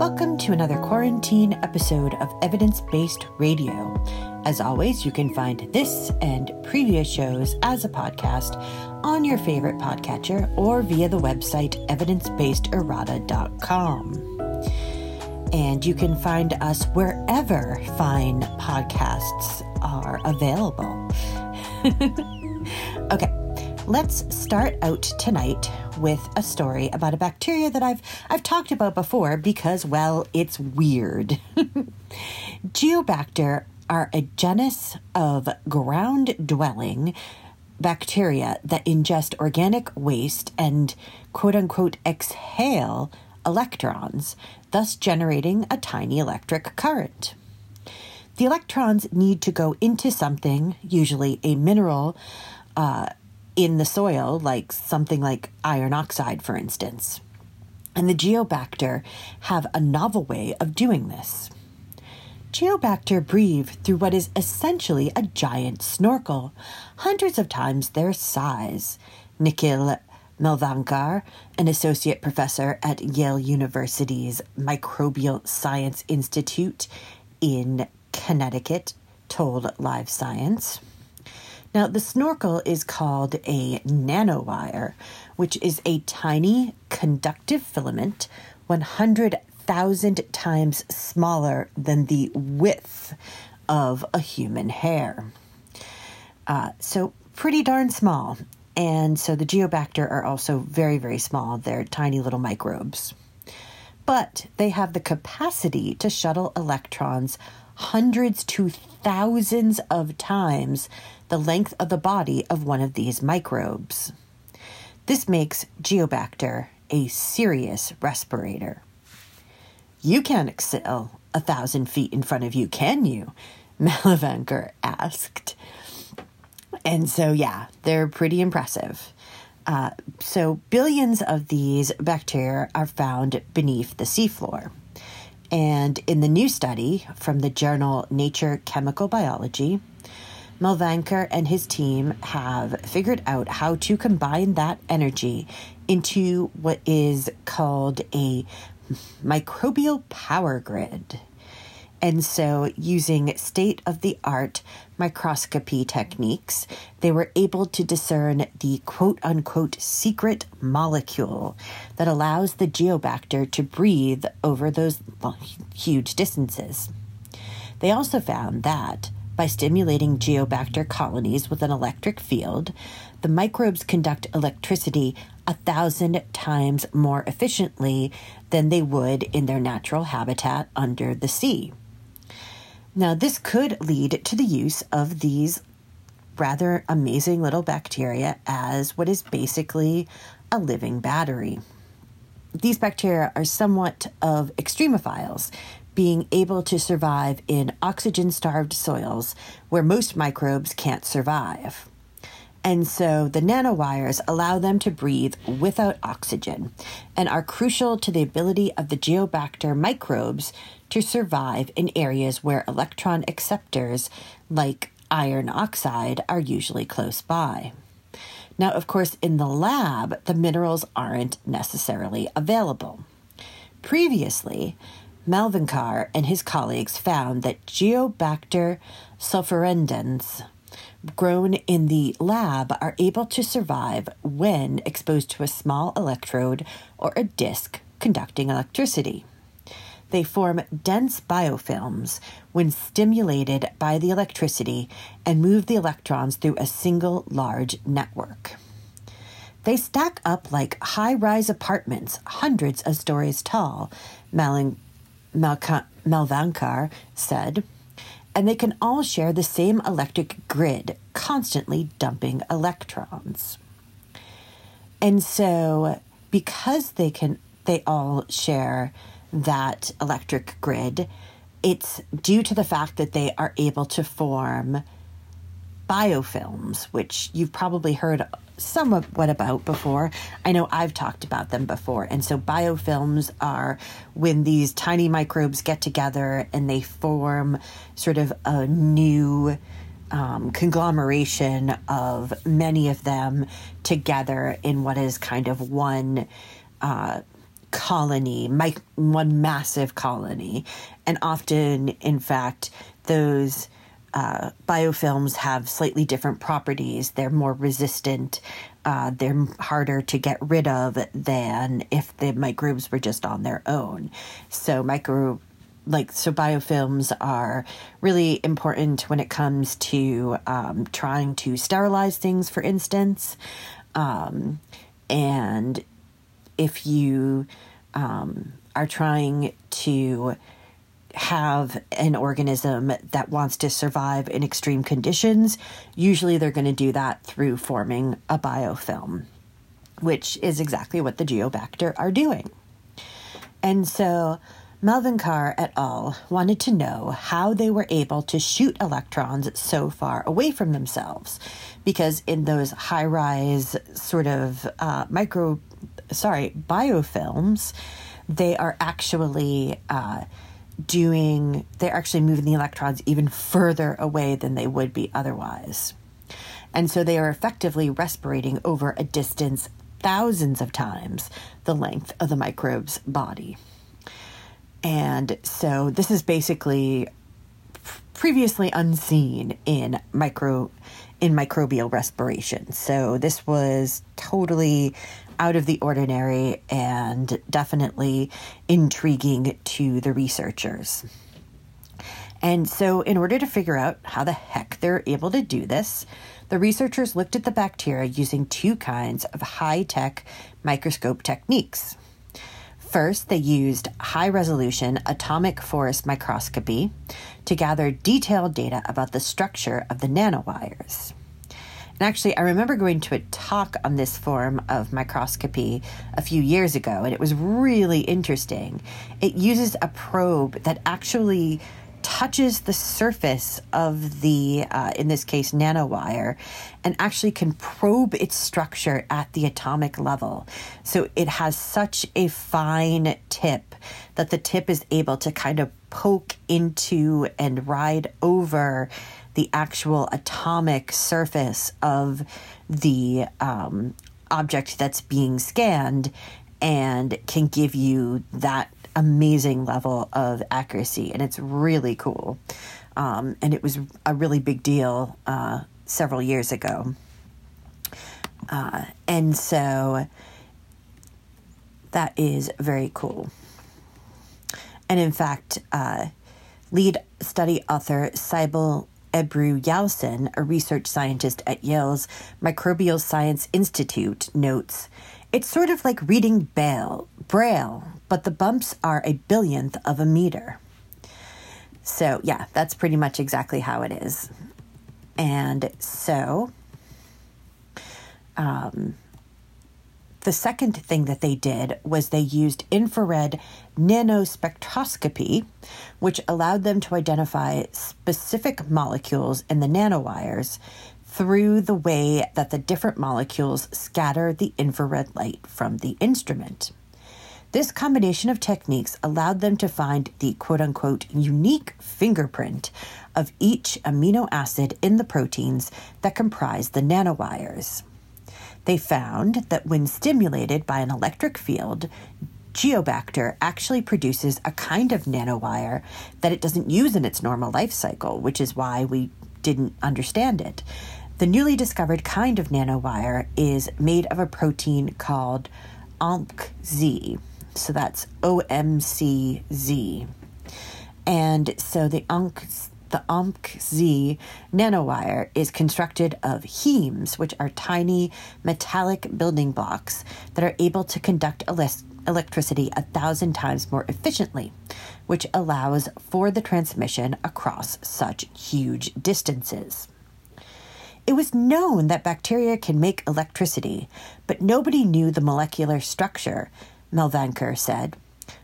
Welcome to another quarantine episode of Evidence Based Radio. As always, you can find this and previous shows as a podcast on your favorite podcatcher or via the website evidencebasederrata.com. And you can find us wherever fine podcasts are available. let's start out tonight with a story about a bacteria that I've I've talked about before because well, it's weird. Geobacter are a genus of ground-dwelling bacteria that ingest organic waste and quote unquote exhale electrons, thus generating a tiny electric current. The electrons need to go into something, usually a mineral, uh, in the soil, like something like iron oxide, for instance. And the geobacter have a novel way of doing this. Geobacter breathe through what is essentially a giant snorkel, hundreds of times their size. Nikhil Malvankar, an associate professor at Yale University's Microbial Science Institute in Connecticut, told Live Science. Now, the snorkel is called a nanowire, which is a tiny conductive filament 100,000 times smaller than the width of a human hair. Uh, so, pretty darn small. And so the geobacter are also very, very small. They're tiny little microbes. But they have the capacity to shuttle electrons hundreds to thousands of times the length of the body of one of these microbes. This makes Geobacter a serious respirator. You can't exhale a thousand feet in front of you, can you? Malvankar asked. And so, yeah, they're pretty impressive. Uh, so, billions of these bacteria are found beneath the seafloor. And in the new study from the journal Nature Chemical Biology, Malvankar and his team have figured out how to combine that energy into what is called a microbial power grid. And so, using state of the art microscopy techniques, they were able to discern the quote unquote secret molecule that allows the geobacter to breathe over those huge distances. They also found that by stimulating geobacter colonies with an electric field, the microbes conduct electricity a thousand times more efficiently than they would in their natural habitat under the sea. Now, this could lead to the use of these rather amazing little bacteria as what is basically a living battery. These bacteria are somewhat of extremophiles, being able to survive in oxygen starved soils where most microbes can't survive. And so the nanowires allow them to breathe without oxygen and are crucial to the ability of the geobacter microbes to survive in areas where electron acceptors like iron oxide are usually close by. Now, of course, in the lab, the minerals aren't necessarily available. Previously, Malvankar and his colleagues found that Geobacter sulfurreducens grown in the lab are able to survive when exposed to a small electrode or a disc conducting electricity. They form dense biofilms when stimulated by the electricity and move the electrons through a single large network. They stack up like high rise apartments, hundreds of stories tall, Malin- Malvankar said, and they can all share the same electric grid, constantly dumping electrons. And so, because they can, they all share that electric grid, it's due to the fact that they are able to form biofilms, which you've probably heard somewhat about before. I know I've talked about them before. And so biofilms are when these tiny microbes get together and they form sort of a new um, conglomeration of many of them together in what is kind of one uh, colony, my, one massive colony. And often, in fact, those uh, biofilms have slightly different properties. They're more resistant, uh, they're harder to get rid of than if the microbes were just on their own. So, micro like so biofilms are really important when it comes to um, trying to sterilize things for instance um, and if you um, are trying to have an organism that wants to survive in extreme conditions, usually they're going to do that through forming a biofilm, which is exactly what the geobacter are doing. And so Malvankar et al. wanted to know how they were able to shoot electrons so far away from themselves, because in those high rise sort of uh, micro, sorry, biofilms, they are actually. Uh, doing, they're actually moving the electrons even further away than they would be otherwise. And so they are effectively respirating over a distance thousands of times the length of the microbe's body. And so this is basically previously unseen in micro in microbial respiration. So this was totally out of the ordinary and definitely intriguing to the researchers. And so, in order to figure out how the heck they're able to do this, the researchers looked at the bacteria using two kinds of high tech microscope techniques. First, they used high resolution atomic force microscopy to gather detailed data about the structure of the nanowires. And actually, I remember going to a talk on this form of microscopy a few years ago, and it was really interesting. It uses a probe that actually touches the surface of the, uh, in this case, nanowire, and actually can probe its structure at the atomic level. So it has such a fine tip that the tip is able to kind of poke into and ride over the actual atomic surface of the um, object that's being scanned and can give you that amazing level of accuracy, and it's really cool. Um, and it was a really big deal uh, several years ago. Uh, and so that is very cool. And in fact, uh, lead study author Sibel Ebru Yalcin, a research scientist at Yale's Microbial Science Institute, notes it's sort of like reading Braille, Braille, but the bumps are a billionth of a meter. So, yeah, that's pretty much exactly how it is. And so, um, the second thing that they did was they used infrared nanospectroscopy, which allowed them to identify specific molecules in the nanowires through the way that the different molecules scatter the infrared light from the instrument. This combination of techniques allowed them to find the quote unquote unique fingerprint of each amino acid in the proteins that comprise the nanowires. They found that when stimulated by an electric field, Geobacter actually produces a kind of nanowire that it doesn't use in its normal life cycle, which is why we didn't understand it. The newly discovered kind of nanowire is made of a protein called OMCZ. So that's OMCZ. And so the OMC, the OMCZ nanowire is constructed of hemes, which are tiny metallic building blocks that are able to conduct electricity a thousand times more efficiently, which allows for the transmission across such huge distances. It was known that bacteria can make electricity, but nobody knew the molecular structure, Malvankar said.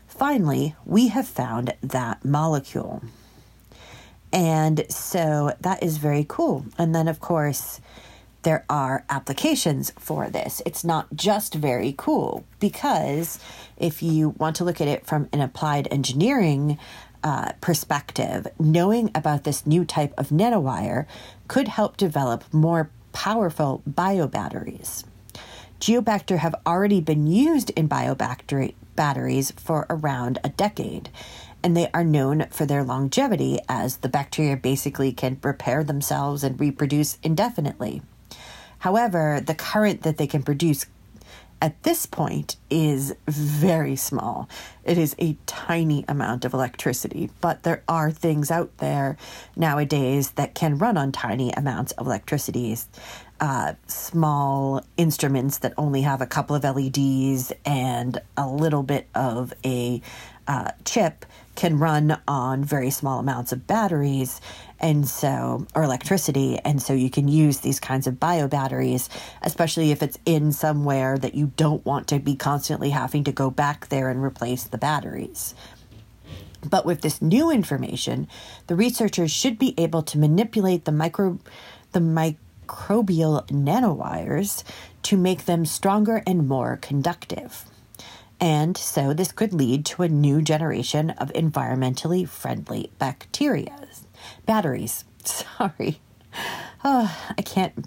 Finally, we have found that molecule. And so that is very cool. And then, of course, there are applications for this. It's not just very cool because if you want to look at it from an applied engineering uh, perspective, knowing about this new type of nanowire could help develop more powerful biobatteries. Geobacter have already been used in biobattery batteries for around a decade, and they are known for their longevity as the bacteria basically can repair themselves and reproduce indefinitely. However, the current that they can produce at this point is very small. It is a tiny amount of electricity, but there are things out there nowadays that can run on tiny amounts of electricity. Uh, small instruments that only have a couple of LEDs and a little bit of a uh, chip can run on very small amounts of batteries and so or electricity and so you can use these kinds of bio batteries especially if it's in somewhere that you don't want to be constantly having to go back there and replace the batteries. But with this new information the researchers should be able to manipulate the micro the microbial nanowires to make them stronger and more conductive and so this could lead to a new generation of environmentally friendly bacteria. Batteries. Sorry. Oh, I can't.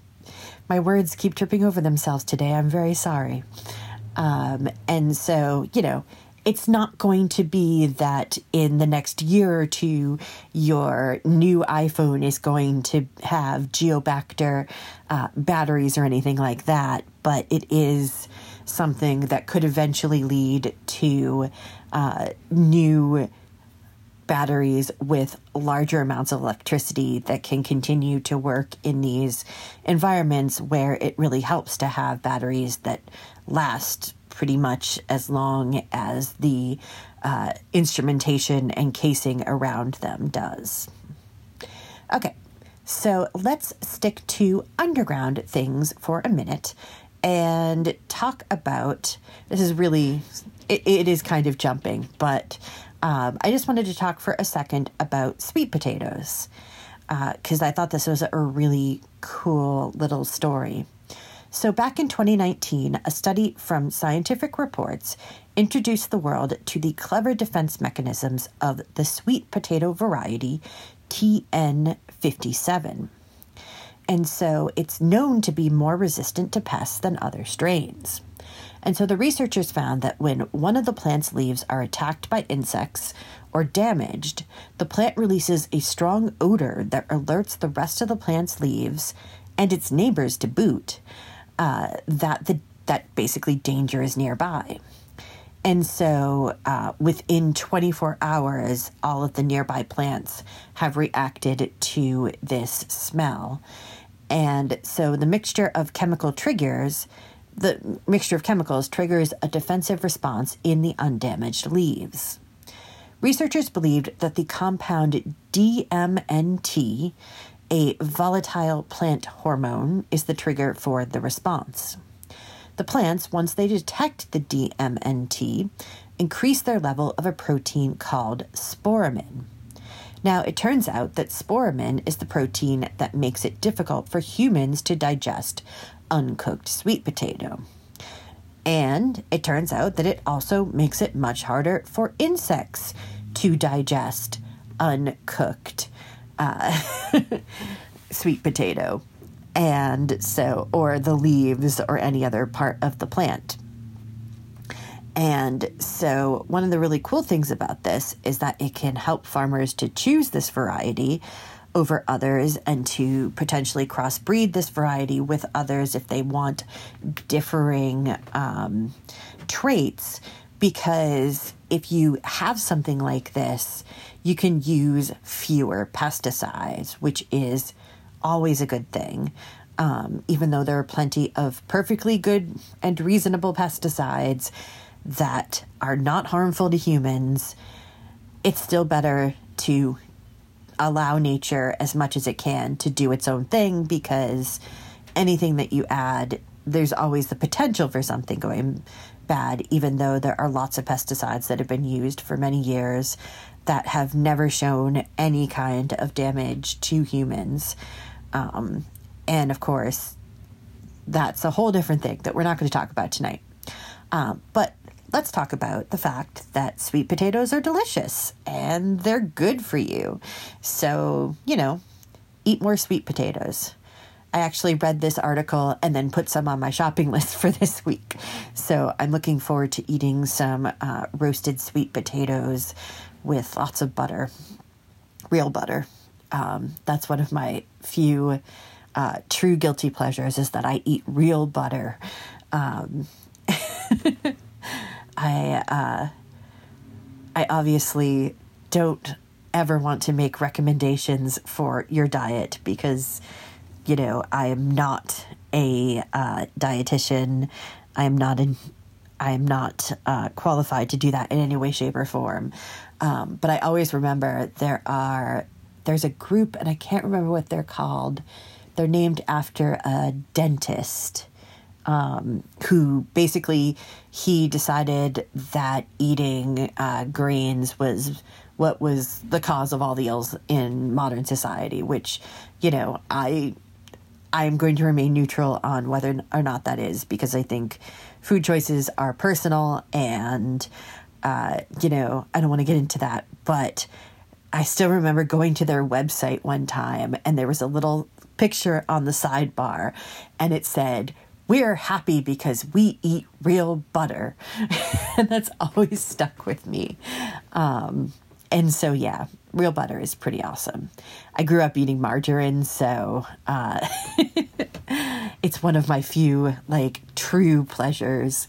My words keep tripping over themselves today. I'm very sorry. Um, and so, you know, it's not going to be that in the next year or two your new iPhone is going to have Geobacter uh, batteries or anything like that, but it is something that could eventually lead to uh, new batteries with larger amounts of electricity that can continue to work in these environments where it really helps to have batteries that last pretty much as long as the uh, instrumentation and casing around them does. Okay, so let's stick to underground things for a minute and talk about this is really it, it is kind of jumping but um, i just wanted to talk for a second about sweet potatoes because uh, i thought this was a really cool little story. So back in 2019 a study from scientific reports introduced the world to the clever defense mechanisms of the sweet potato variety tn57 and so it's known to be more resistant to pests than other strains. And so the researchers found that when one of the plant's leaves are attacked by insects or damaged, the plant releases a strong odor that alerts the rest of the plant's leaves and its neighbors to boot uh, that the that basically danger is nearby. And so uh, within 24 hours, all of the nearby plants have reacted to this smell. And so the mixture of chemical triggers, the mixture of chemicals triggers a defensive response in the undamaged leaves. Researchers believed that the compound DMNT, a volatile plant hormone, is the trigger for the response. The plants, once they detect the DMNT, increase their level of a protein called sporamin. Now, it turns out that sporamin is the protein that makes it difficult for humans to digest uncooked sweet potato. And it turns out that it also makes it much harder for insects to digest uncooked uh, sweet potato. And so, or the leaves or any other part of the plant. And so, one of the really cool things about this is that it can help farmers to choose this variety over others and to potentially crossbreed this variety with others if they want differing um, traits. Because if you have something like this, you can use fewer pesticides, which is always a good thing. Um, even though there are plenty of perfectly good and reasonable pesticides, that are not harmful to humans, it's still better to allow nature as much as it can to do its own thing because anything that you add, there's always the potential for something going bad, even though there are lots of pesticides that have been used for many years that have never shown any kind of damage to humans. Um, and of course, that's a whole different thing that we're not going to talk about tonight. Um, but let's talk about the fact that sweet potatoes are delicious and they're good for you. So, you know, eat more sweet potatoes. I actually read this article and then put some on my shopping list for this week. So I'm looking forward to eating some uh, roasted sweet potatoes with lots of butter, real butter. Um, that's one of my few uh, true guilty pleasures is that I eat real butter. Um, I uh, I obviously don't ever want to make recommendations for your diet because you know I am not a uh, dietitian. I am not an I am not uh, qualified to do that in any way, shape, or form. Um, but I always remember there are there's a group, and I can't remember what they're called. They're named after a dentist um, who basically he decided that eating uh, grains was what was the cause of all the ills in modern society. Which, you know, I I am going to remain neutral on whether or not that is because I think food choices are personal and uh, you know I don't want to get into that, but I still remember going to their website one time and there was a little picture on the sidebar and it said we're happy because we eat real butter. and that's always stuck with me. Um, and so, yeah, real butter is pretty awesome. I grew up eating margarine, so uh, it's one of my few, like, true pleasures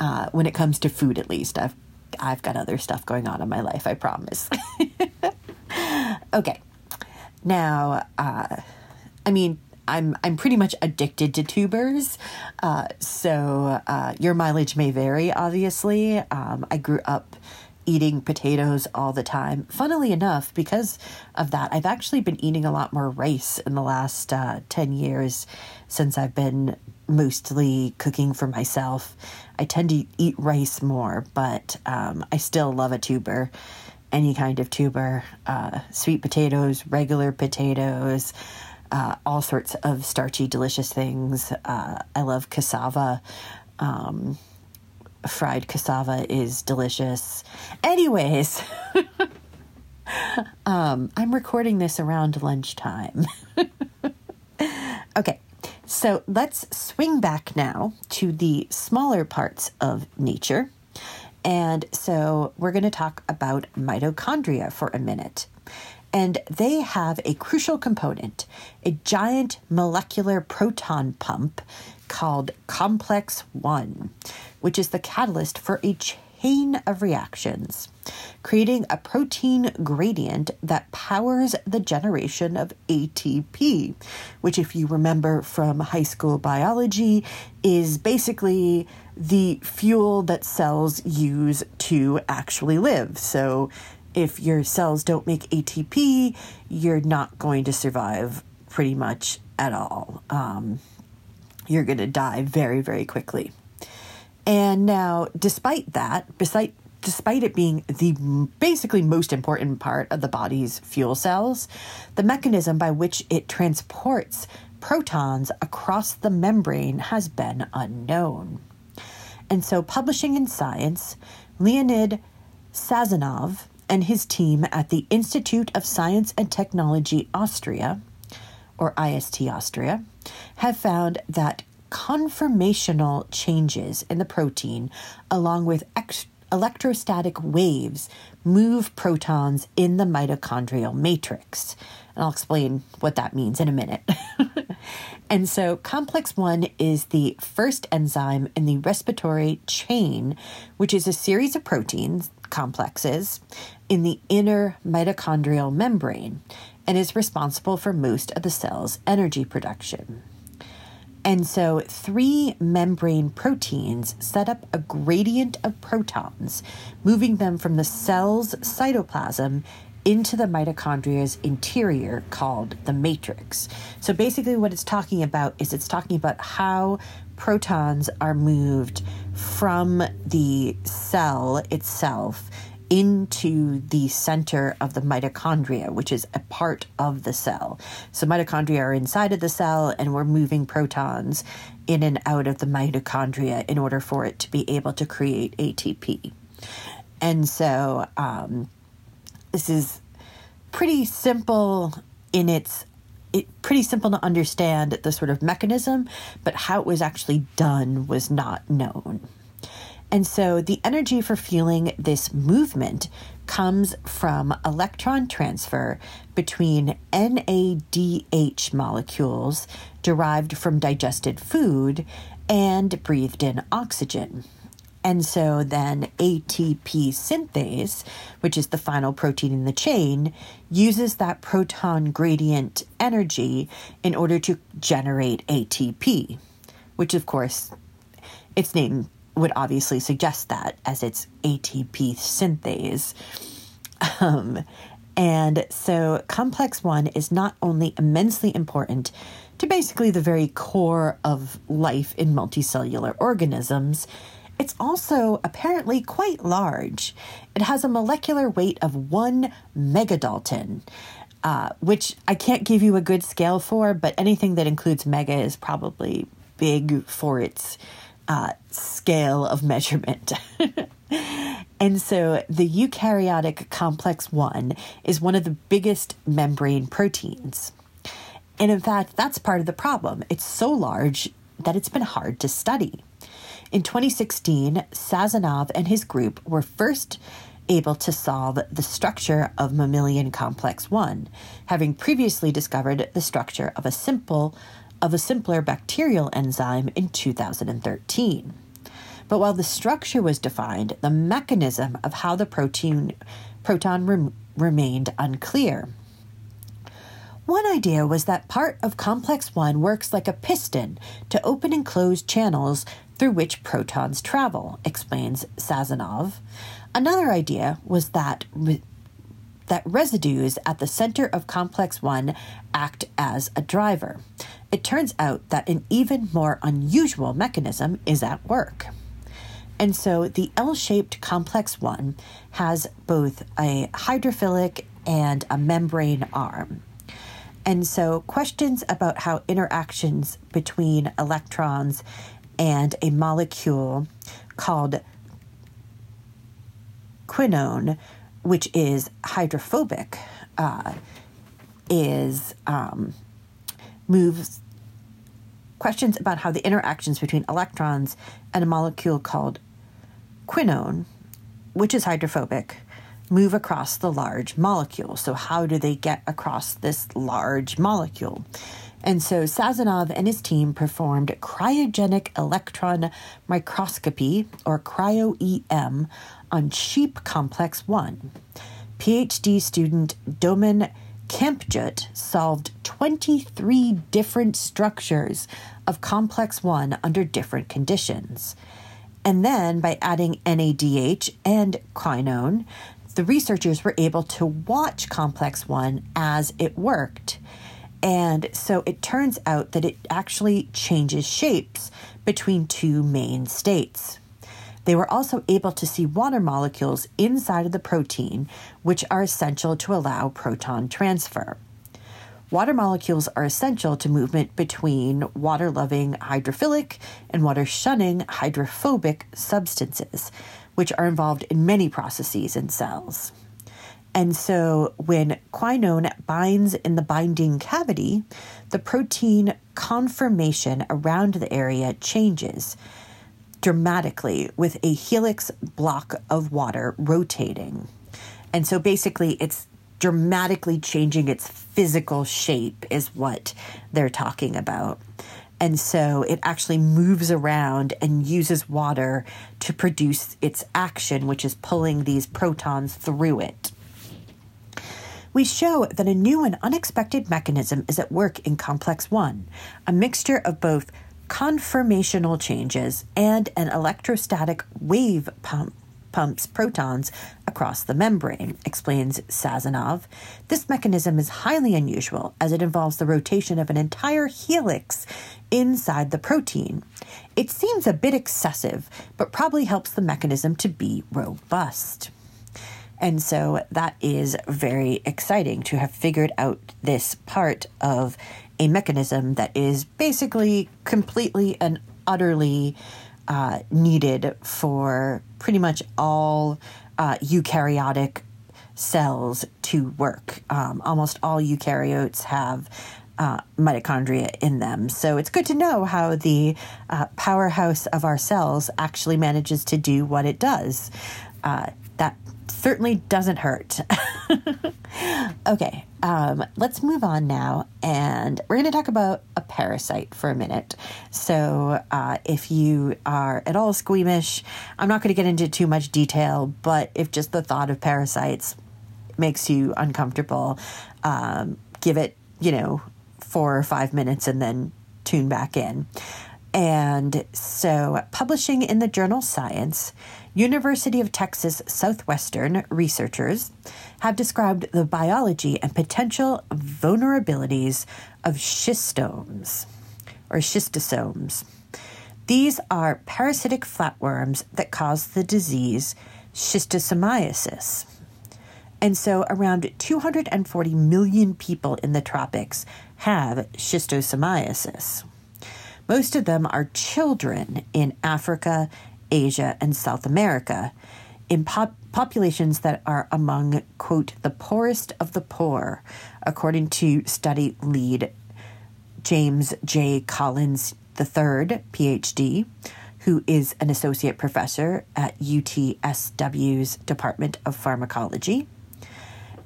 uh, when it comes to food, at least. I've, I've got other stuff going on in my life, I promise. okay. Now, uh, I mean, I'm I'm pretty much addicted to tubers, uh, so uh, your mileage may vary. Obviously, um, I grew up eating potatoes all the time. Funnily enough, because of that, I've actually been eating a lot more rice in the last uh, ten years since I've been mostly cooking for myself. I tend to eat rice more, but um, I still love a tuber any kind of tuber, uh, sweet potatoes, regular potatoes, uh, all sorts of starchy, delicious things. Uh, I love cassava. Um, fried cassava is delicious. Anyways, um, I'm recording this around lunchtime. okay, so let's swing back now to the smaller parts of nature. And so we're going to talk about mitochondria for a minute and they have a crucial component a giant molecular proton pump called Complex 1, which is the catalyst for a chain of reactions, creating a protein gradient that powers the generation of ATP, which, if you remember from high school biology, is basically the fuel that cells use to actually live. So, if your cells don't make ATP, you're not going to survive pretty much at all. Um, you're going to die very, very quickly. And now, despite that, despite despite it being the basically most important part of the body's fuel cells, the mechanism by which it transports protons across the membrane has been unknown. And so, publishing in Science, Leonid Sazanov and his team at the Institute of Science and Technology Austria, or IST Austria, have found that conformational changes in the protein, along with ex- electrostatic waves, move protons in the mitochondrial matrix. And I'll explain what that means in a minute. and so, complex 1 is the first enzyme in the respiratory chain, which is a series of proteins complexes in the inner mitochondrial membrane and is responsible for most of the cell's energy production. And so, three membrane proteins set up a gradient of protons, moving them from the cell's cytoplasm into the mitochondria's interior called the matrix. So, basically, what it's talking about is it's talking about how protons are moved from the cell itself into the center of the mitochondria, which is a part of the cell. So, mitochondria are inside of the cell, and we're moving protons in and out of the mitochondria in order for it to be able to create ATP. And so, um, this is pretty simple in its it pretty simple to understand the sort of mechanism, but how it was actually done was not known. And so the energy for feeling this movement comes from electron transfer between NADH molecules derived from digested food and breathed in oxygen. And so then ATP synthase, which is the final protein in the chain, uses that proton gradient energy in order to generate ATP, which of course its name would obviously suggest that as it's ATP synthase. Um, and so complex 1 is not only immensely important to basically the very core of life in multicellular organisms, it's also apparently quite large. It has a molecular weight of one megadalton, uh, which I can't give you a good scale for, but anything that includes mega is probably big for its uh, scale of measurement. and so the eukaryotic complex 1 is one of the biggest membrane proteins. And in fact, that's part of the problem. It's so large that it's been hard to study. In 2016, Sazanov and his group were first able to solve the structure of mammalian complex 1, having previously discovered the structure of a simple of a simpler bacterial enzyme in 2013. But while the structure was defined, the mechanism of how the protein proton rem, remained unclear. One idea was that part of complex 1 works like a piston to open and close channels through which protons travel, explains Sazanov. Another idea was that re- that residues at the center of complex 1 act as a driver. It turns out that an even more unusual mechanism is at work. And so the L shaped complex 1 has both a hydrophilic and a membrane arm. And so questions about how interactions between electrons and a molecule called quinone, which is hydrophobic, uh, is um, moves questions about how the interactions between electrons and a molecule called quinone, which is hydrophobic, move across the large molecule. So, how do they get across this large molecule? And so Sazanov and his team performed cryogenic electron microscopy, or cryo EM, on sheep complex 1. PhD student Domen Kampjut solved 23 different structures of complex 1 under different conditions. And then by adding NADH and quinone, the researchers were able to watch complex 1 as it worked and so it turns out that it actually changes shapes between two main states. They were also able to see water molecules inside of the protein, which are essential to allow proton transfer. Water molecules are essential to movement between water loving hydrophilic and water shunning hydrophobic substances, which are involved in many processes in cells. And so when quinone binds in the binding cavity, the protein conformation around the area changes dramatically with a helix block of water rotating. And so basically, it's dramatically changing its physical shape, is what they're talking about. And so it actually moves around and uses water to produce its action, which is pulling these protons through it. We show that a new and unexpected mechanism is at work in complex 1, a mixture of both conformational changes and an electrostatic wave pump pumps protons across the membrane, explains Sazanov. This mechanism is highly unusual as it involves the rotation of an entire helix inside the protein. It seems a bit excessive, but probably helps the mechanism to be robust. And so that is very exciting to have figured out this part of a mechanism that is basically completely and utterly uh, needed for pretty much all uh, eukaryotic cells to work. Um, almost all eukaryotes have uh, mitochondria in them. So it's good to know how the uh, powerhouse of our cells actually manages to do what it does. Uh, that certainly doesn't hurt. okay, um, let's move on now, and we're going to talk about a parasite for a minute. So, uh, if you are at all squeamish, I'm not going to get into too much detail, but if just the thought of parasites makes you uncomfortable, um, give it, you know, four or five minutes and then tune back in. And so, publishing in the journal Science, University of Texas Southwestern researchers have described the biology and potential vulnerabilities of schistosomes or schistosomes. These are parasitic flatworms that cause the disease schistosomiasis. And so, around 240 million people in the tropics have schistosomiasis. Most of them are children in Africa, Asia, and South America, in pop- populations that are among, quote, the poorest of the poor, according to study lead James J. Collins III, PhD, who is an associate professor at UTSW's Department of Pharmacology.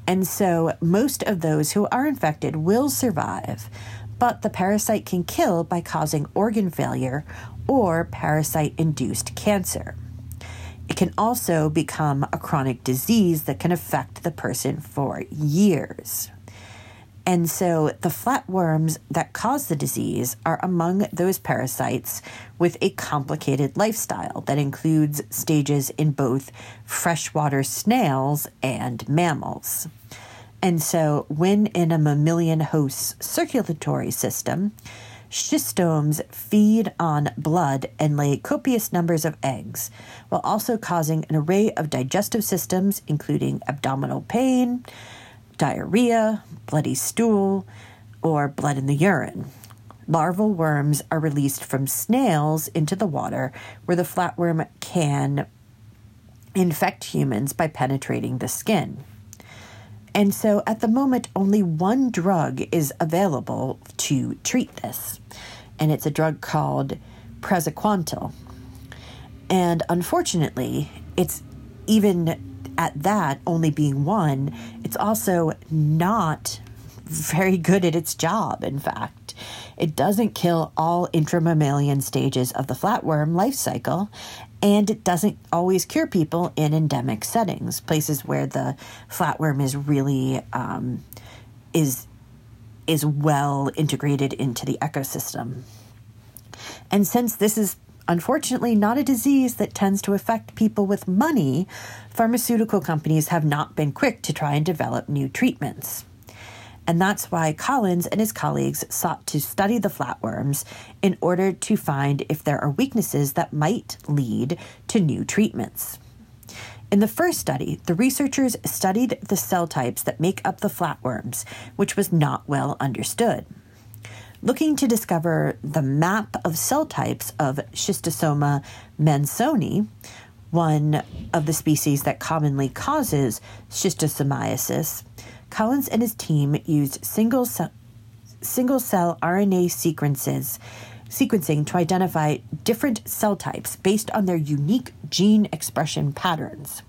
And so most of those who are infected will survive, but the parasite can kill by causing organ failure or parasite induced cancer. It can also become a chronic disease that can affect the person for years. And so the flatworms that cause the disease are among those parasites with a complicated lifestyle that includes stages in both freshwater snails and mammals. And so, when in a mammalian host's circulatory system, schistosomes feed on blood and lay copious numbers of eggs, while also causing an array of digestive systems, including abdominal pain, diarrhea, bloody stool, or blood in the urine. Larval worms are released from snails into the water, where the flatworm can infect humans by penetrating the skin. And so at the moment, only one drug is available to treat this, and it's a drug called praziquantel. And unfortunately, it's even at that only being one, it's also not very good at its job, in fact. It doesn't kill all intramammalian stages of the flatworm life cycle, and it doesn't always cure people in endemic settings, places where the flatworm is really um, is is well integrated into the ecosystem. And since this is unfortunately not a disease that tends to affect people with money, pharmaceutical companies have not been quick to try and develop new treatments. And that's why Collins and his colleagues sought to study the flatworms in order to find if there are weaknesses that might lead to new treatments. In the first study, the researchers studied the cell types that make up the flatworms, which was not well understood. Looking to discover the map of cell types of Schistosoma mansoni, one of the species that commonly causes schistosomiasis, Collins and his team used single cell, single cell RNA sequences sequencing to identify different cell types based on their unique gene expression patterns.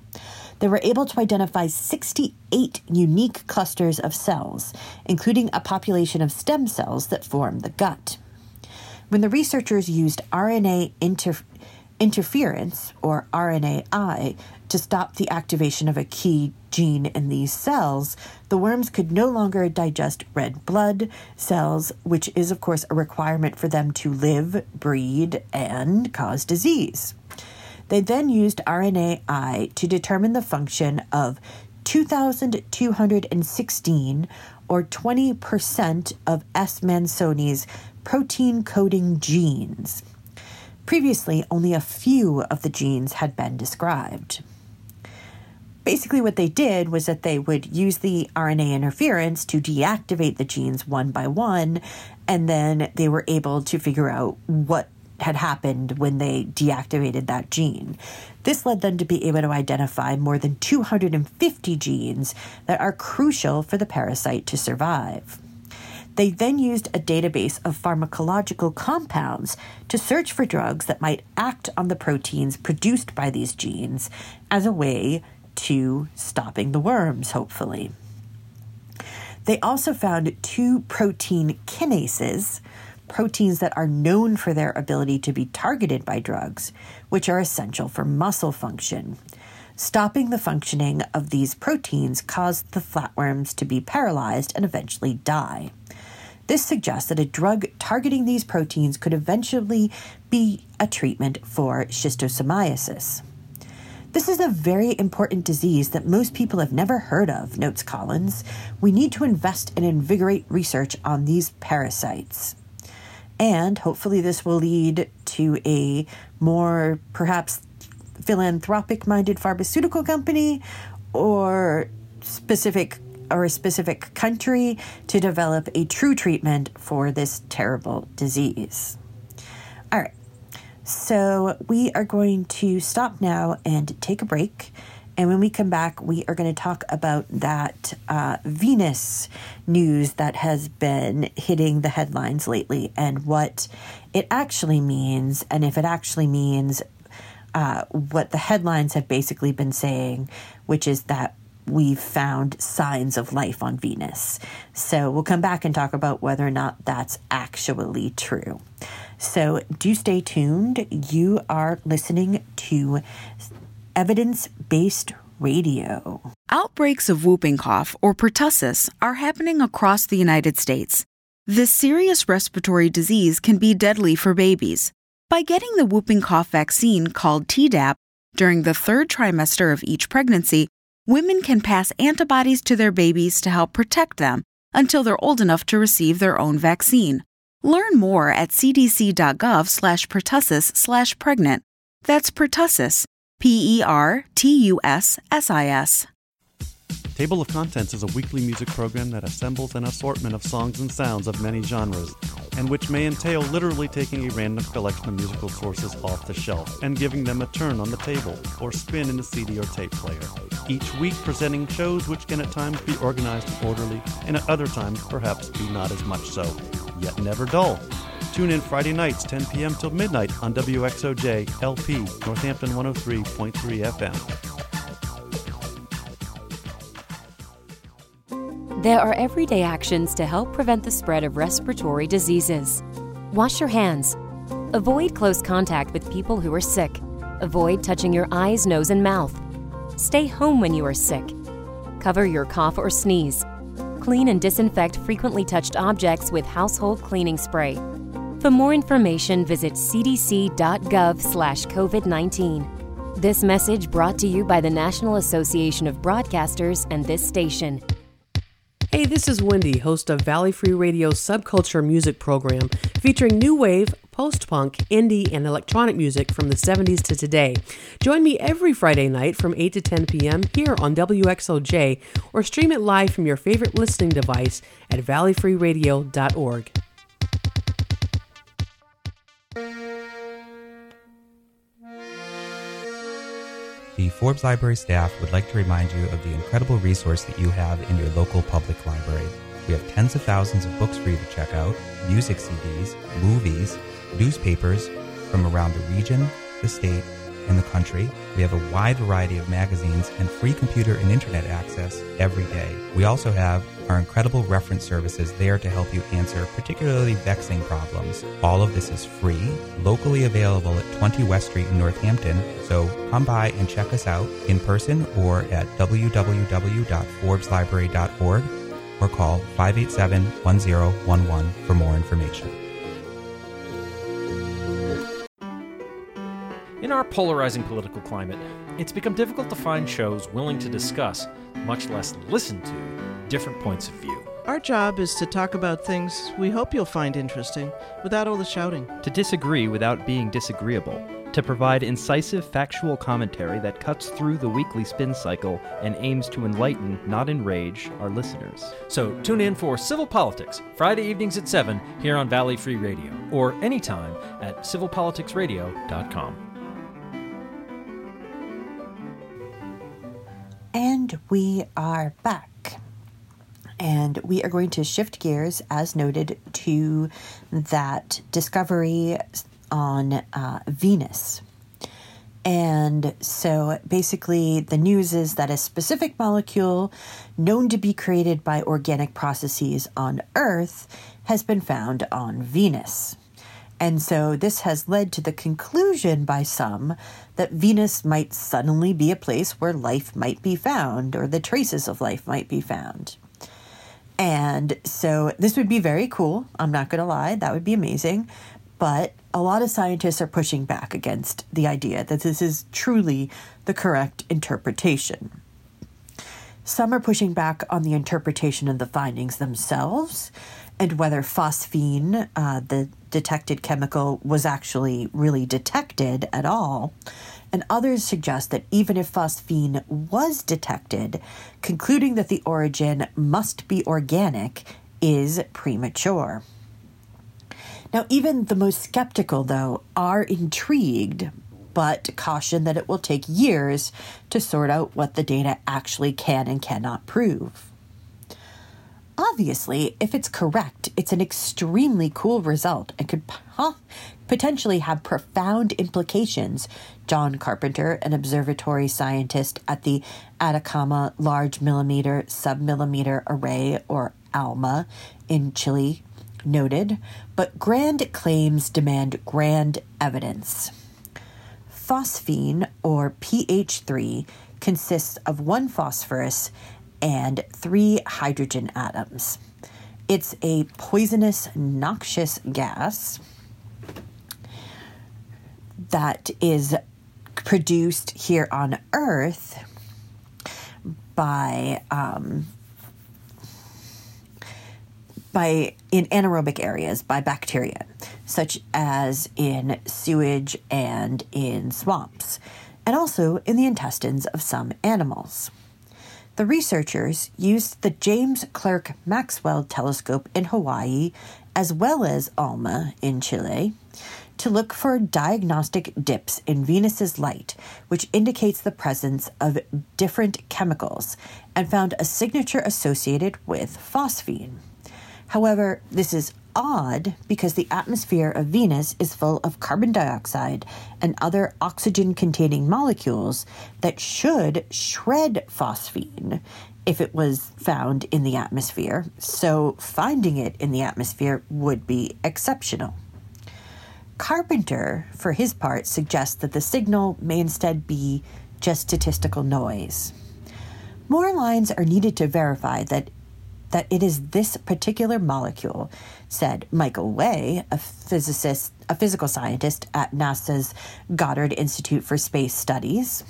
They were able to identify 68 unique clusters of cells, including a population of stem cells that form the gut. When the researchers used RNA inter- interference, or RNAi, to stop the activation of a key gene in these cells, the worms could no longer digest red blood cells, which is, of course, a requirement for them to live, breed, and cause disease. They then used RNAi to determine the function of 2,216 or 20% of S. mansoni's protein coding genes. Previously, only a few of the genes had been described. Basically what they did was that they would use the RNA interference to deactivate the genes one by one, and then they were able to figure out what had happened when they deactivated that gene. This led them to be able to identify more than 250 genes that are crucial for the parasite to survive. They then used a database of pharmacological compounds to search for drugs that might act on the proteins produced by these genes as a way to stopping the worms, hopefully. They also found two protein kinases, proteins that are known for their ability to be targeted by drugs, which are essential for muscle function. Stopping the functioning of these proteins caused the flatworms to be paralyzed and eventually die. This suggests that a drug targeting these proteins could eventually be a treatment for schistosomiasis. This is a very important disease that most people have never heard of, notes Collins. We need to invest and invigorate research on these parasites. And hopefully, this will lead to a more perhaps philanthropic minded pharmaceutical company or specific or a specific country to develop a true treatment for this terrible disease. All right, so we are going to stop now and take a break. And when we come back, we are going to talk about that uh, Venus news that has been hitting the headlines lately and what it actually means, and if it actually means uh, what the headlines have basically been saying, which is that we've found signs of life on Venus. So we'll come back and talk about whether or not that's actually true. So do stay tuned. You are listening to evidence based radio. Outbreaks of whooping cough or pertussis are happening across the United States. This serious respiratory disease can be deadly for babies. By getting the whooping cough vaccine called Tdap during the third trimester of each pregnancy, women can pass antibodies to their babies to help protect them until they're old enough to receive their own vaccine. Learn more at cdc.gov slash pertussis slash pregnant. That's pertussis, P-E-R-T-U-S-S-I-S. Table of Contents is a weekly music program that assembles an assortment of songs and sounds of many genres, and which may entail literally taking a random collection of musical sources off the shelf and giving them a turn on the table or spin in the CD or tape player. Each week presenting shows which can at times be organized and orderly, and at other times perhaps be not as much so, yet never dull. Tune in Friday nights, 10 p.m. till midnight on WXOJ LP, Northampton 103.3 FM. There are everyday actions to help prevent the spread of respiratory diseases. Wash your hands. Avoid close contact with people who are sick. Avoid touching your eyes, nose, and mouth. Stay home when you are sick. Cover your cough or sneeze. Clean and disinfect frequently touched objects with household cleaning spray. For more information, visit cdc.gov/covid19. This message brought to you by the National Association of Broadcasters and this station. Hey, this is Wendy, host of Valley Free Radio's subculture music program featuring new wave, post punk, indie, and electronic music from the 70s to today. Join me every Friday night from 8 to 10 p.m. here on WXOJ or stream it live from your favorite listening device at valleyfreeradio.org. The Forbes Library staff would like to remind you of the incredible resource that you have in your local public library. We have tens of thousands of books for you to check out, music CDs, movies, newspapers from around the region, the state, and the country. We have a wide variety of magazines and free computer and internet access every day. We also have our incredible reference services there to help you answer particularly vexing problems. All of this is free, locally available at 20 West Street in Northampton, so come by and check us out in person or at www.forbeslibrary.org or call 587 1011 for more information. In our polarizing political climate, it's become difficult to find shows willing to discuss, much less listen to, different points of view. Our job is to talk about things we hope you'll find interesting without all the shouting. To disagree without being disagreeable. To provide incisive factual commentary that cuts through the weekly spin cycle and aims to enlighten, not enrage, our listeners. So tune in for Civil Politics, Friday evenings at 7 here on Valley Free Radio, or anytime at civilpoliticsradio.com. And we are back. And we are going to shift gears, as noted, to that discovery on uh, Venus. And so basically, the news is that a specific molecule known to be created by organic processes on Earth has been found on Venus. And so this has led to the conclusion by some that Venus might suddenly be a place where life might be found or the traces of life might be found. And so this would be very cool. I'm not going to lie, that would be amazing. But a lot of scientists are pushing back against the idea that this is truly the correct interpretation. Some are pushing back on the interpretation of the findings themselves and whether phosphine, uh, the detected chemical, was actually really detected at all. And others suggest that even if phosphine was detected, concluding that the origin must be organic is premature. Now, even the most skeptical, though, are intrigued, but caution that it will take years to sort out what the data actually can and cannot prove. Obviously, if it's correct, it's an extremely cool result and could huh, potentially have profound implications. John Carpenter, an observatory scientist at the Atacama Large Millimeter Submillimeter Array, or ALMA, in Chile, noted, but grand claims demand grand evidence. Phosphine, or PH3, consists of one phosphorus and three hydrogen atoms. It's a poisonous, noxious gas that is produced here on Earth by um, by in anaerobic areas by bacteria, such as in sewage and in swamps, and also in the intestines of some animals. The researchers used the James Clerk Maxwell telescope in Hawaii as well as ALMA in Chile to look for diagnostic dips in Venus's light, which indicates the presence of different chemicals, and found a signature associated with phosphine. However, this is odd because the atmosphere of Venus is full of carbon dioxide and other oxygen containing molecules that should shred phosphine if it was found in the atmosphere. So, finding it in the atmosphere would be exceptional. Carpenter, for his part, suggests that the signal may instead be just statistical noise. More lines are needed to verify that that it is this particular molecule, said Michael Way, a physicist, a physical scientist at NASA's Goddard Institute for Space Studies.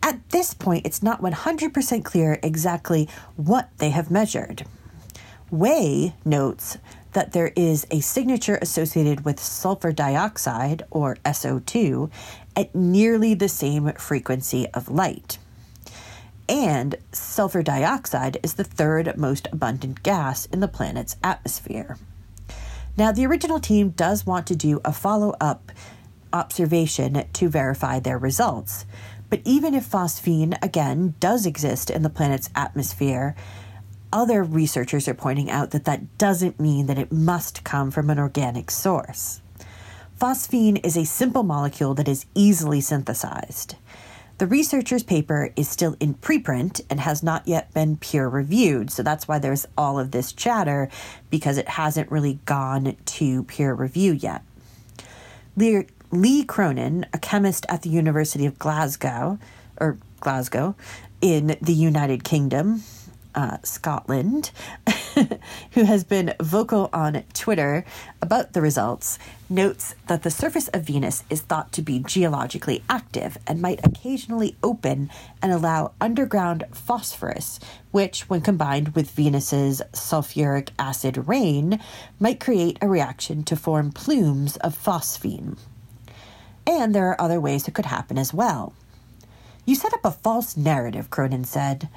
At this point, it's not 100% clear exactly what they have measured. Way notes that there is a signature associated with sulfur dioxide, or SO2, at nearly the same frequency of light and sulfur dioxide is the third most abundant gas in the planet's atmosphere. Now, the original team does want to do a follow up observation to verify their results, but even if phosphine, again, does exist in the planet's atmosphere, other researchers are pointing out that that doesn't mean that it must come from an organic source. Phosphine is a simple molecule that is easily synthesized. The researcher's paper is still in preprint and has not yet been peer reviewed. So that's why there's all of this chatter because it hasn't really gone to peer review yet. Lee Cronin, a chemist at the University of Glasgow, or Glasgow, in the United Kingdom, uh, Scotland, who has been vocal on Twitter about the results, notes that the surface of Venus is thought to be geologically active and might occasionally open and allow underground phosphorus, which, when combined with Venus's sulfuric acid rain, might create a reaction to form plumes of phosphine. And there are other ways it could happen as well. You set up a false narrative, Cronin said.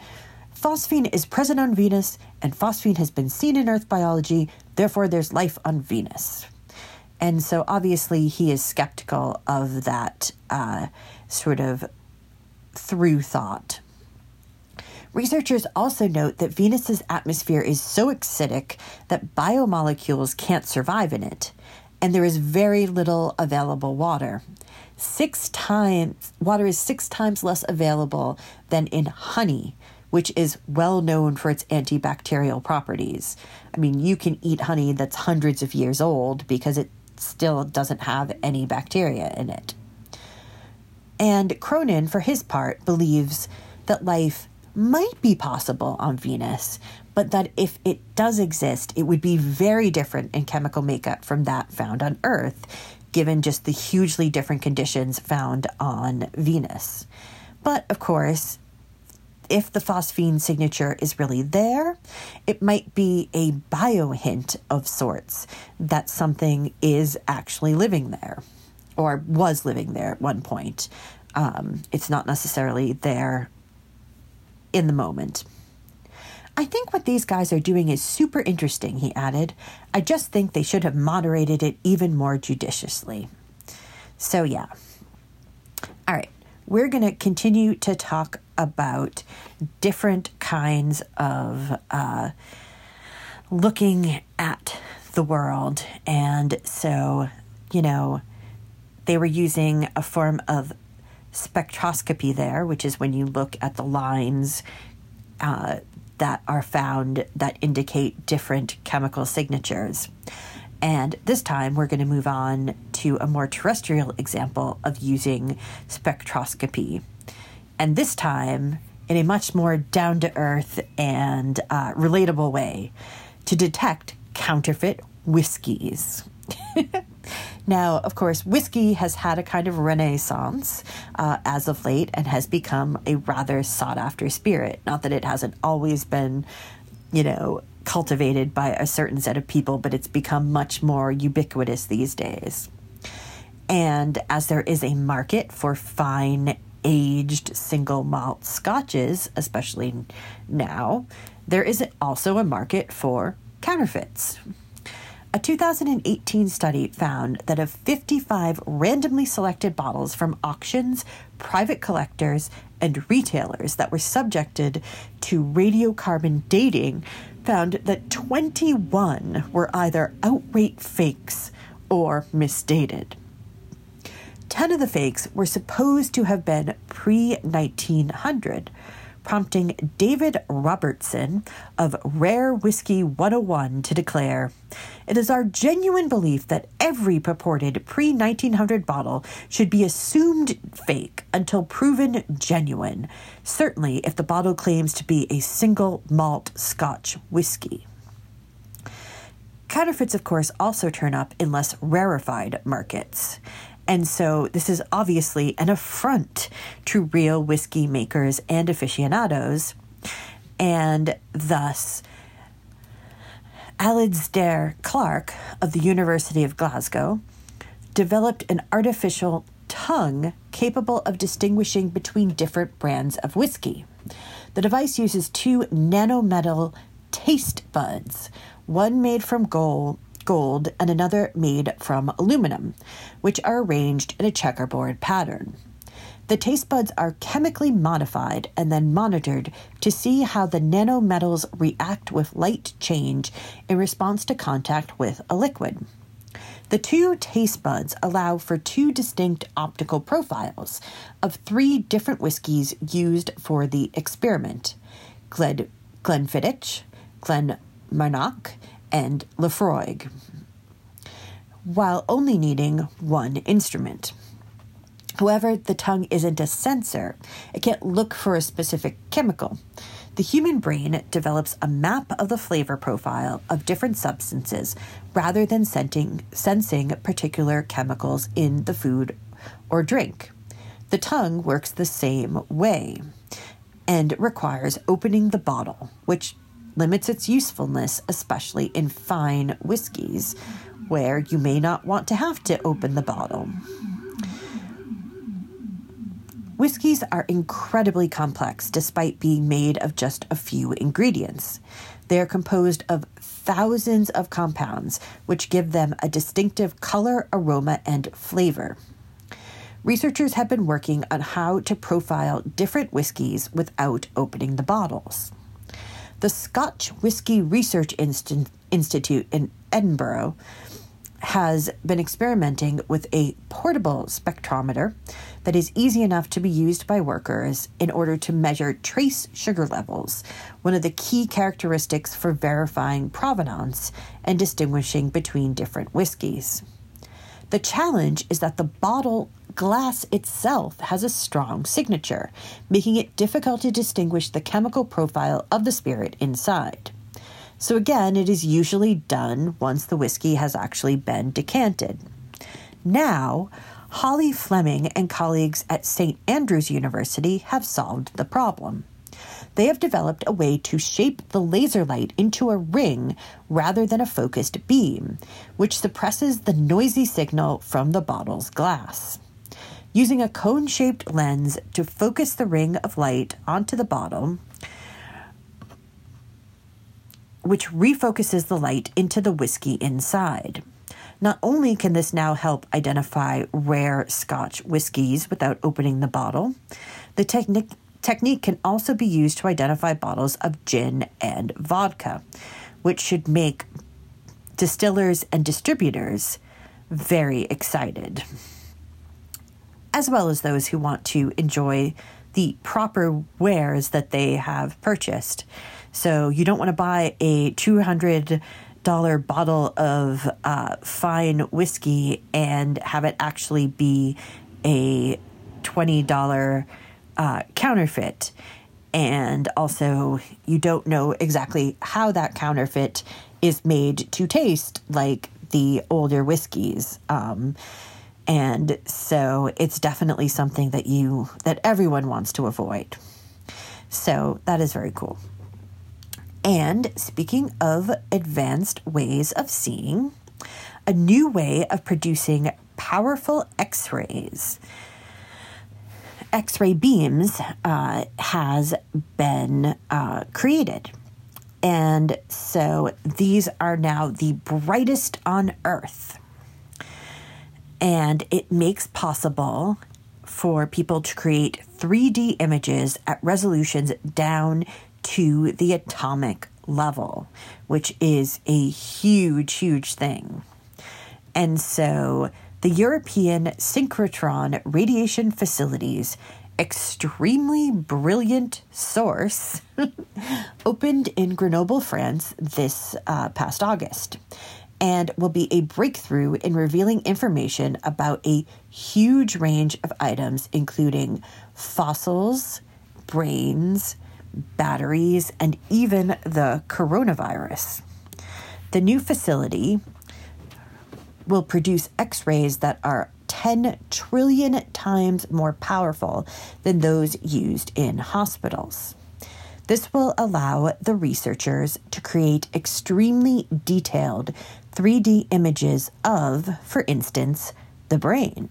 Phosphine is present on Venus, and phosphine has been seen in Earth biology, therefore, there's life on Venus. And so, obviously, he is skeptical of that uh, sort of through thought. Researchers also note that Venus's atmosphere is so acidic that biomolecules can't survive in it, and there is very little available water. Six times water is six times less available than in honey, which is well known for its antibacterial properties. I mean, you can eat honey that's hundreds of years old because it still doesn't have any bacteria in it. And Cronin, for his part, believes that life might be possible on Venus, but that if it does exist, it would be very different in chemical makeup from that found on Earth, given just the hugely different conditions found on Venus. But of course, if the phosphine signature is really there, it might be a biohint of sorts that something is actually living there or was living there at one point. Um, it's not necessarily there in the moment. I think what these guys are doing is super interesting, he added. I just think they should have moderated it even more judiciously. So, yeah. We're going to continue to talk about different kinds of uh, looking at the world. And so, you know, they were using a form of spectroscopy there, which is when you look at the lines uh, that are found that indicate different chemical signatures. And this time we're going to move on to a more terrestrial example of using spectroscopy. And this time in a much more down to earth and uh, relatable way to detect counterfeit whiskeys. Now, of course, whiskey has had a kind of renaissance uh, as of late and has become a rather sought after spirit. Not that it hasn't always been, you know, cultivated by a certain set of people, but it's become much more ubiquitous these days. And as there is a market for fine aged single malt scotches, especially now, there is also a market for counterfeits. A 2018 study found that of 55 randomly selected bottles from auctions, private collectors, and retailers that were subjected to radiocarbon dating, found that 21 were either outright fakes or misdated. 10 of the fakes were supposed to have been pre 1900 prompting David Robertson of Rare Whiskey 101 to declare It is our genuine belief that every purported pre 1900 bottle should be assumed fake until proven genuine, certainly if the bottle claims to be a single malt Scotch whiskey. Counterfeits, of course, also turn up in less rarefied markets. And so this is obviously an affront to real whiskey makers and aficionados. And thus, Alasdair Clark of the University of Glasgow developed an artificial tongue capable of distinguishing between different brands of whiskey. The device uses two nanometal taste buds, one made from gold gold and another made from aluminum, which are arranged in a checkerboard pattern. The taste buds are chemically modified and then monitored to see how the nanometals react with light change in response to contact with a liquid. The two taste buds allow for two distinct optical profiles of three different whiskies used for the experiment Glen, Glenfiddich, Glenmorangie, and Laphroaig, while only needing one instrument. However, the tongue isn't a sensor, it can't look for a specific chemical. The human brain develops a map of the flavor profile of different substances rather than sensing, sensing particular chemicals in the food or drink. The tongue works the same way and requires opening the bottle, which limits its usefulness, especially in fine whiskies, where you may not want to have to open the bottle. Whiskies are incredibly complex despite being made of just a few ingredients. They are composed of thousands of compounds, which give them a distinctive color, aroma, and flavor. Researchers have been working on how to profile different whiskies without opening the bottles. The Scotch Whisky Research Inst- Institute in Edinburgh has been experimenting with a portable spectrometer that is easy enough to be used by workers in order to measure trace sugar levels, one of the key characteristics for verifying provenance and distinguishing between different whiskeys. The challenge is that the bottle glass itself has a strong signature, making it difficult to distinguish the chemical profile of the spirit inside. So, again, it is usually done once the whiskey has actually been decanted. Now, Holly Fleming and colleagues at St. Andrews University have solved the problem. They have developed a way to shape the laser light into a ring rather than a focused beam, which suppresses the noisy signal from the bottle's glass. Using a cone shaped lens to focus the ring of light onto the bottle, which refocuses the light into the whiskey inside. Not only can this now help identify rare Scotch whiskies without opening the bottle, the technique can also be used to identify bottles of gin and vodka, which should make distillers and distributors very excited, as well as those who want to enjoy the proper wares that they have purchased. So you don't want to buy a $200 bottle of uh, fine whiskey and have it actually be a $20 uh, counterfeit. And also, you don't know exactly how that counterfeit is made to taste like the older whiskeys. Um, and so it's definitely something that you that everyone wants to avoid. So that is very cool. And speaking of advanced ways of seeing, a new way of producing powerful X rays. X ray beams uh, has been uh, created. And so these are now the brightest on Earth. And it makes possible for people to create 3D images at resolutions down to the atomic level, which is a huge, huge thing. And so the European Synchrotron Radiation Facilities extremely brilliant source opened in Grenoble, France this uh, past August and will be a breakthrough in revealing information about a huge range of items, including fossils, brains, batteries, and even the coronavirus. The new facility will produce x rays that are 10 trillion times more powerful than those used in hospitals. This will allow the researchers to create extremely detailed 3D images of, for instance, the brain.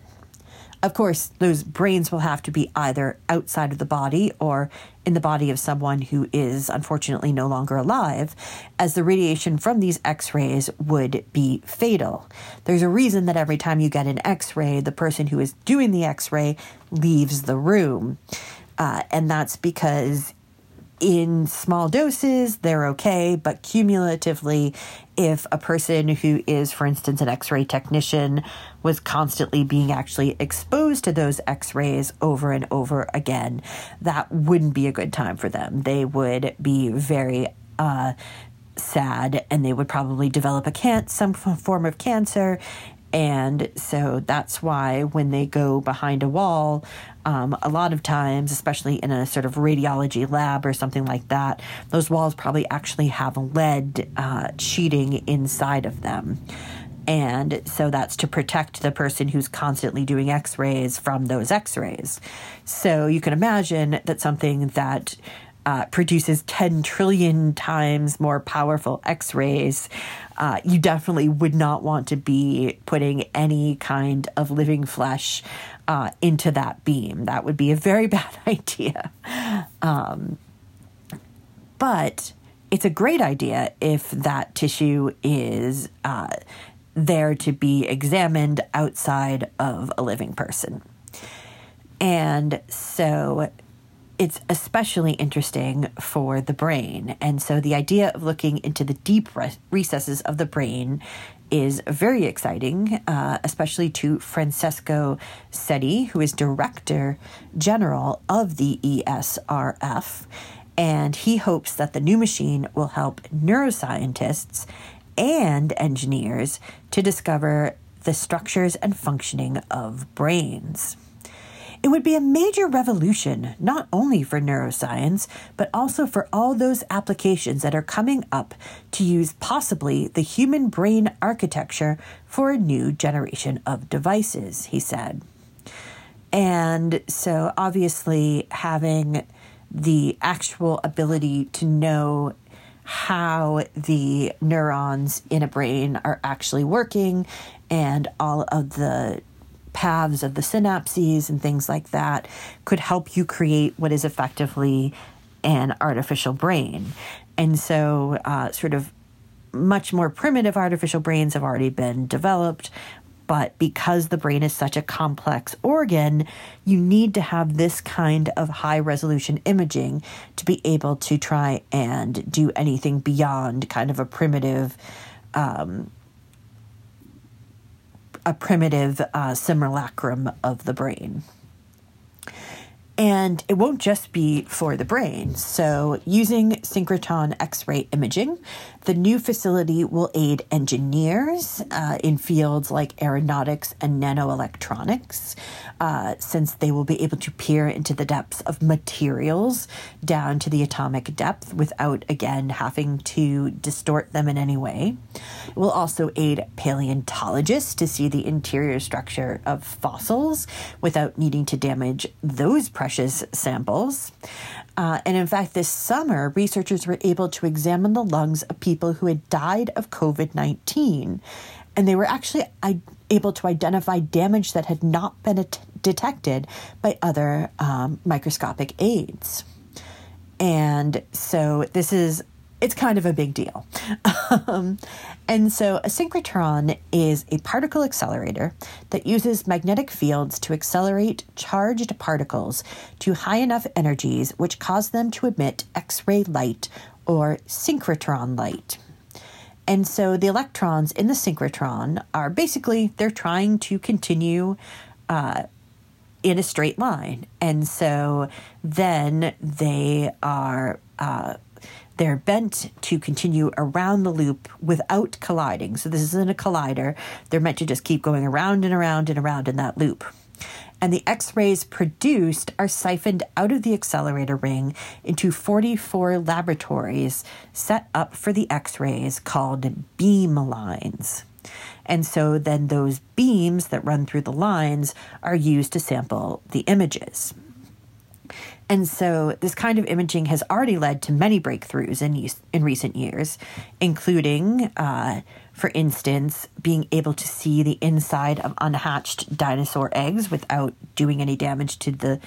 Of course, those brains will have to be either outside of the body or in the body of someone who is unfortunately no longer alive, as the radiation from these x rays would be fatal. There's a reason that every time you get an x ray, the person who is doing the x ray leaves the room. Uh, and that's because in small doses, they're okay, but cumulatively, if a person who is, for instance, an x ray technician was constantly being actually exposed to those x rays over and over again, that wouldn't be a good time for them. They would be very uh, sad and they would probably develop a can- some form of cancer and so that's why when they go behind a wall, um, a lot of times, especially in a sort of radiology lab or something like that, those walls probably actually have lead uh, sheeting inside of them. And so that's to protect the person who's constantly doing x rays from those x rays. So you can imagine that something that uh, produces 10 trillion times more powerful X rays. Uh, you definitely would not want to be putting any kind of living flesh uh, into that beam. That would be a very bad idea. Um, but it's a great idea if that tissue is uh, there to be examined outside of a living person. And so it's especially interesting for the brain. And so the idea of looking into the deep re- recesses of the brain is very exciting, uh, especially to Francesco Setti, who is Director General of the ESRF. And he hopes that the new machine will help neuroscientists and engineers to discover the structures and functioning of brains. It would be a major revolution, not only for neuroscience, but also for all those applications that are coming up to use possibly the human brain architecture for a new generation of devices, he said. And so, obviously, having the actual ability to know how the neurons in a brain are actually working and all of the paths of the synapses and things like that could help you create what is effectively an artificial brain. And so, uh, sort of much more primitive artificial brains have already been developed. But because the brain is such a complex organ, you need to have this kind of high resolution imaging to be able to try and do anything beyond kind of a primitive um, a primitive uh, simulacrum of the brain. And it won't just be for the brain. So, using synchrotron X ray imaging, the new facility will aid engineers uh, in fields like aeronautics and nanoelectronics, uh, since they will be able to peer into the depths of materials down to the atomic depth without, again, having to distort them in any way. It will also aid paleontologists to see the interior structure of fossils without needing to damage those precious samples. Uh, and in fact, this summer, researchers were able to examine the lungs of people who had died of COVID 19. And they were actually able to identify damage that had not been detected by other um, microscopic aids. And so this is it's kind of a big deal. um, and so, a synchrotron is a particle accelerator that uses magnetic fields to accelerate charged particles to high enough energies which cause them to emit X ray light or synchrotron light. And so, the electrons in the synchrotron are basically they're trying to continue. Uh, in a straight line. And so then they are uh, they're bent to continue around the loop without colliding. So this isn't a collider. They're meant to just keep going around and around and around in that loop. And the X rays produced are siphoned out of the accelerator ring into 44 laboratories set up for the X rays called beam lines. And so then those beams that run through the lines are used to sample the images. And so, this kind of imaging has already led to many breakthroughs in, in recent years, including, uh, for instance, being able to see the inside of unhatched dinosaur eggs without doing any damage to the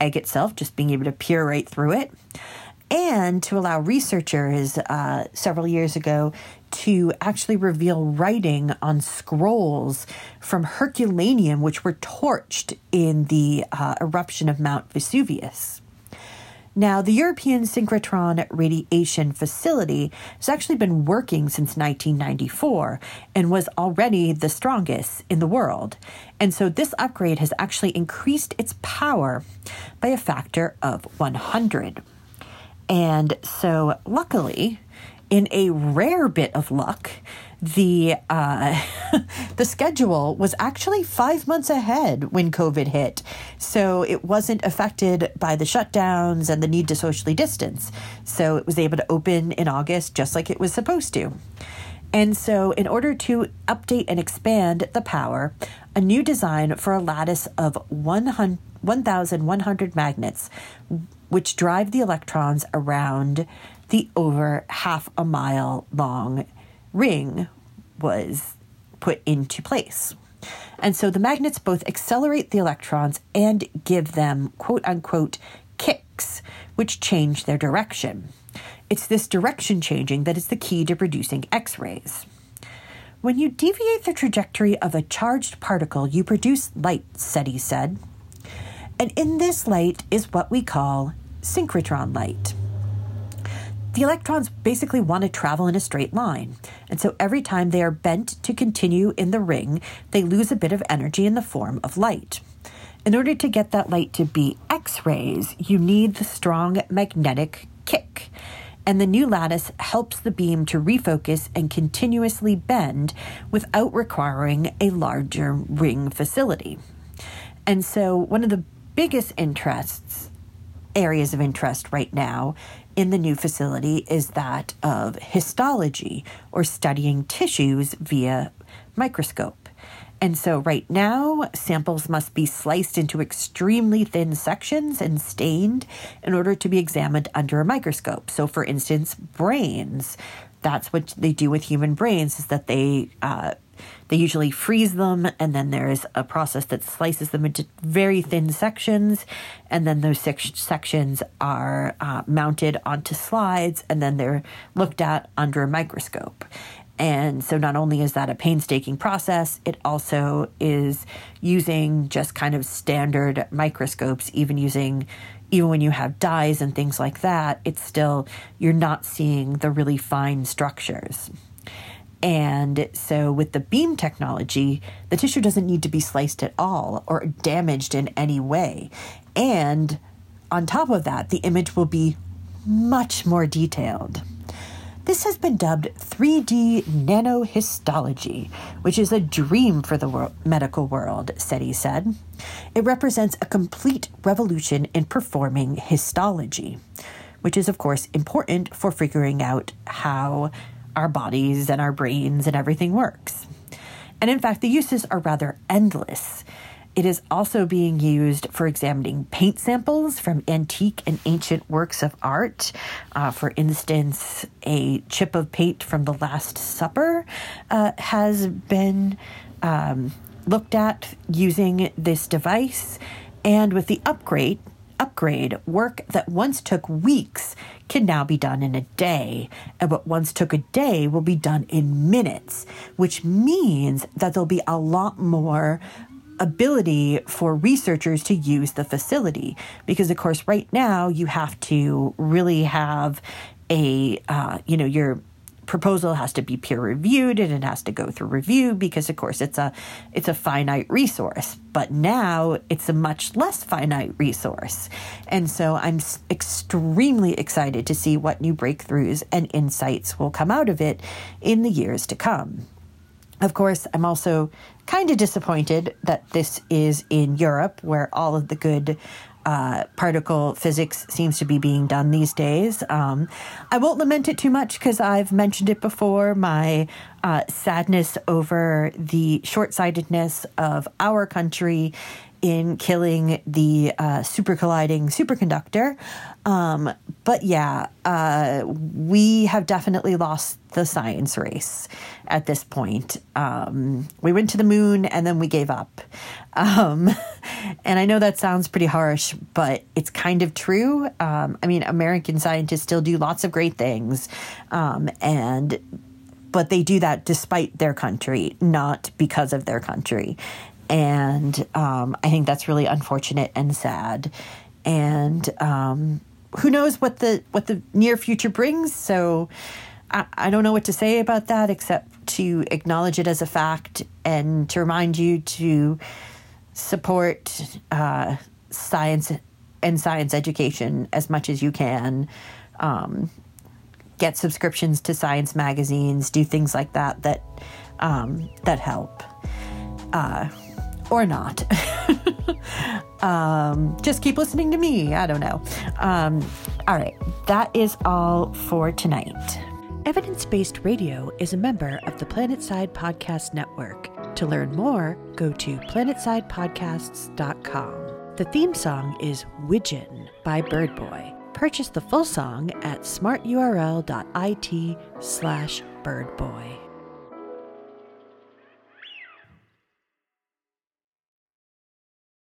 egg itself, just being able to peer right through it. And to allow researchers uh, several years ago to actually reveal writing on scrolls from Herculaneum, which were torched in the uh, eruption of Mount Vesuvius. Now, the European Synchrotron Radiation Facility has actually been working since 1994 and was already the strongest in the world. And so this upgrade has actually increased its power by a factor of 100. And so, luckily, in a rare bit of luck, the uh, the schedule was actually five months ahead when COVID hit, so it wasn't affected by the shutdowns and the need to socially distance. So it was able to open in August just like it was supposed to. And so, in order to update and expand the power, a new design for a lattice of 1,100 magnets which drive the electrons around the over half a mile long ring was put into place. And so the magnets both accelerate the electrons and give them quote unquote kicks, which change their direction. It's this direction changing that is the key to producing X rays. When you deviate the trajectory of a charged particle, you produce light, Setti said. And in this light is what we call synchrotron light. The electrons basically want to travel in a straight line, and so every time they are bent to continue in the ring, they lose a bit of energy in the form of light. In order to get that light to be X rays, you need the strong magnetic kick. And the new lattice helps the beam to refocus and continuously bend without requiring a larger ring facility. And so, one of the biggest interests, areas of interest right now, in the new facility is that of histology, or studying tissues via microscope. And so, right now, samples must be sliced into extremely thin sections and stained in order to be examined under a microscope. So, for instance, brains. That's what they do with human brains, is that they uh, they usually freeze them, and then there's a process that slices them into very thin sections, and then those sec- sections are uh, mounted onto slides, and then they're looked at under a microscope. And so, not only is that a painstaking process, it also is using just kind of standard microscopes, even using, even when you have dyes and things like that, it's still, you're not seeing the really fine structures. And so, with the beam technology, the tissue doesn't need to be sliced at all or damaged in any way. And on top of that, the image will be much more detailed. This has been dubbed 3D nanohistology, which is a dream for the wor- medical world, Setti said. It represents a complete revolution in performing histology, which is, of course, important for figuring out how our bodies and our brains and everything works. And in fact, the uses are rather endless. It is also being used for examining paint samples from antique and ancient works of art. Uh, for instance, a chip of paint from the Last Supper uh, has been um, looked at using this device. And with the upgrade, upgrade, work that once took weeks can now be done in a day. And what once took a day will be done in minutes, which means that there'll be a lot more ability for researchers to use the facility. Because, of course, right now you have to really have a, uh, you know, your proposal has to be peer reviewed and it has to go through review because of course it's a it's a finite resource. But now it's a much less finite resource. And so i'm extremely excited to see what new breakthroughs and insights will come out of it in the years to come. Of course, I'm also kind of disappointed that this is in Europe, where all of the good uh, particle physics seems to be being done these days. Um, I won't lament it too much because I've mentioned it before my uh, sadness over the short sightedness of our country in killing the uh, super colliding superconductor. Um, but yeah, uh, we have definitely lost the science race at this point. Um, we went to the moon and then we gave up. Um, and I know that sounds pretty harsh, but it's kind of true. Um, I mean, American scientists still do lots of great things. Um, and but they do that despite their country, not because of their country and um, I think that's really unfortunate and sad. And um, who knows what the what the near future brings? So I, I don't know what to say about that except to acknowledge it as a fact and to remind you to support uh, science and science education as much as you can. Um, get subscriptions to science magazines, do things like that that um, that help. Uh, or not. um, just keep listening to me. I don't know. Um, all right, that is all for tonight. Evidence Based Radio is a member of the Planetside Podcast Network. To learn more, go to planetsidepodcasts.com. The theme song is Widgeon by Birdboy. Purchase the full song at smarturl.it slash birdboy.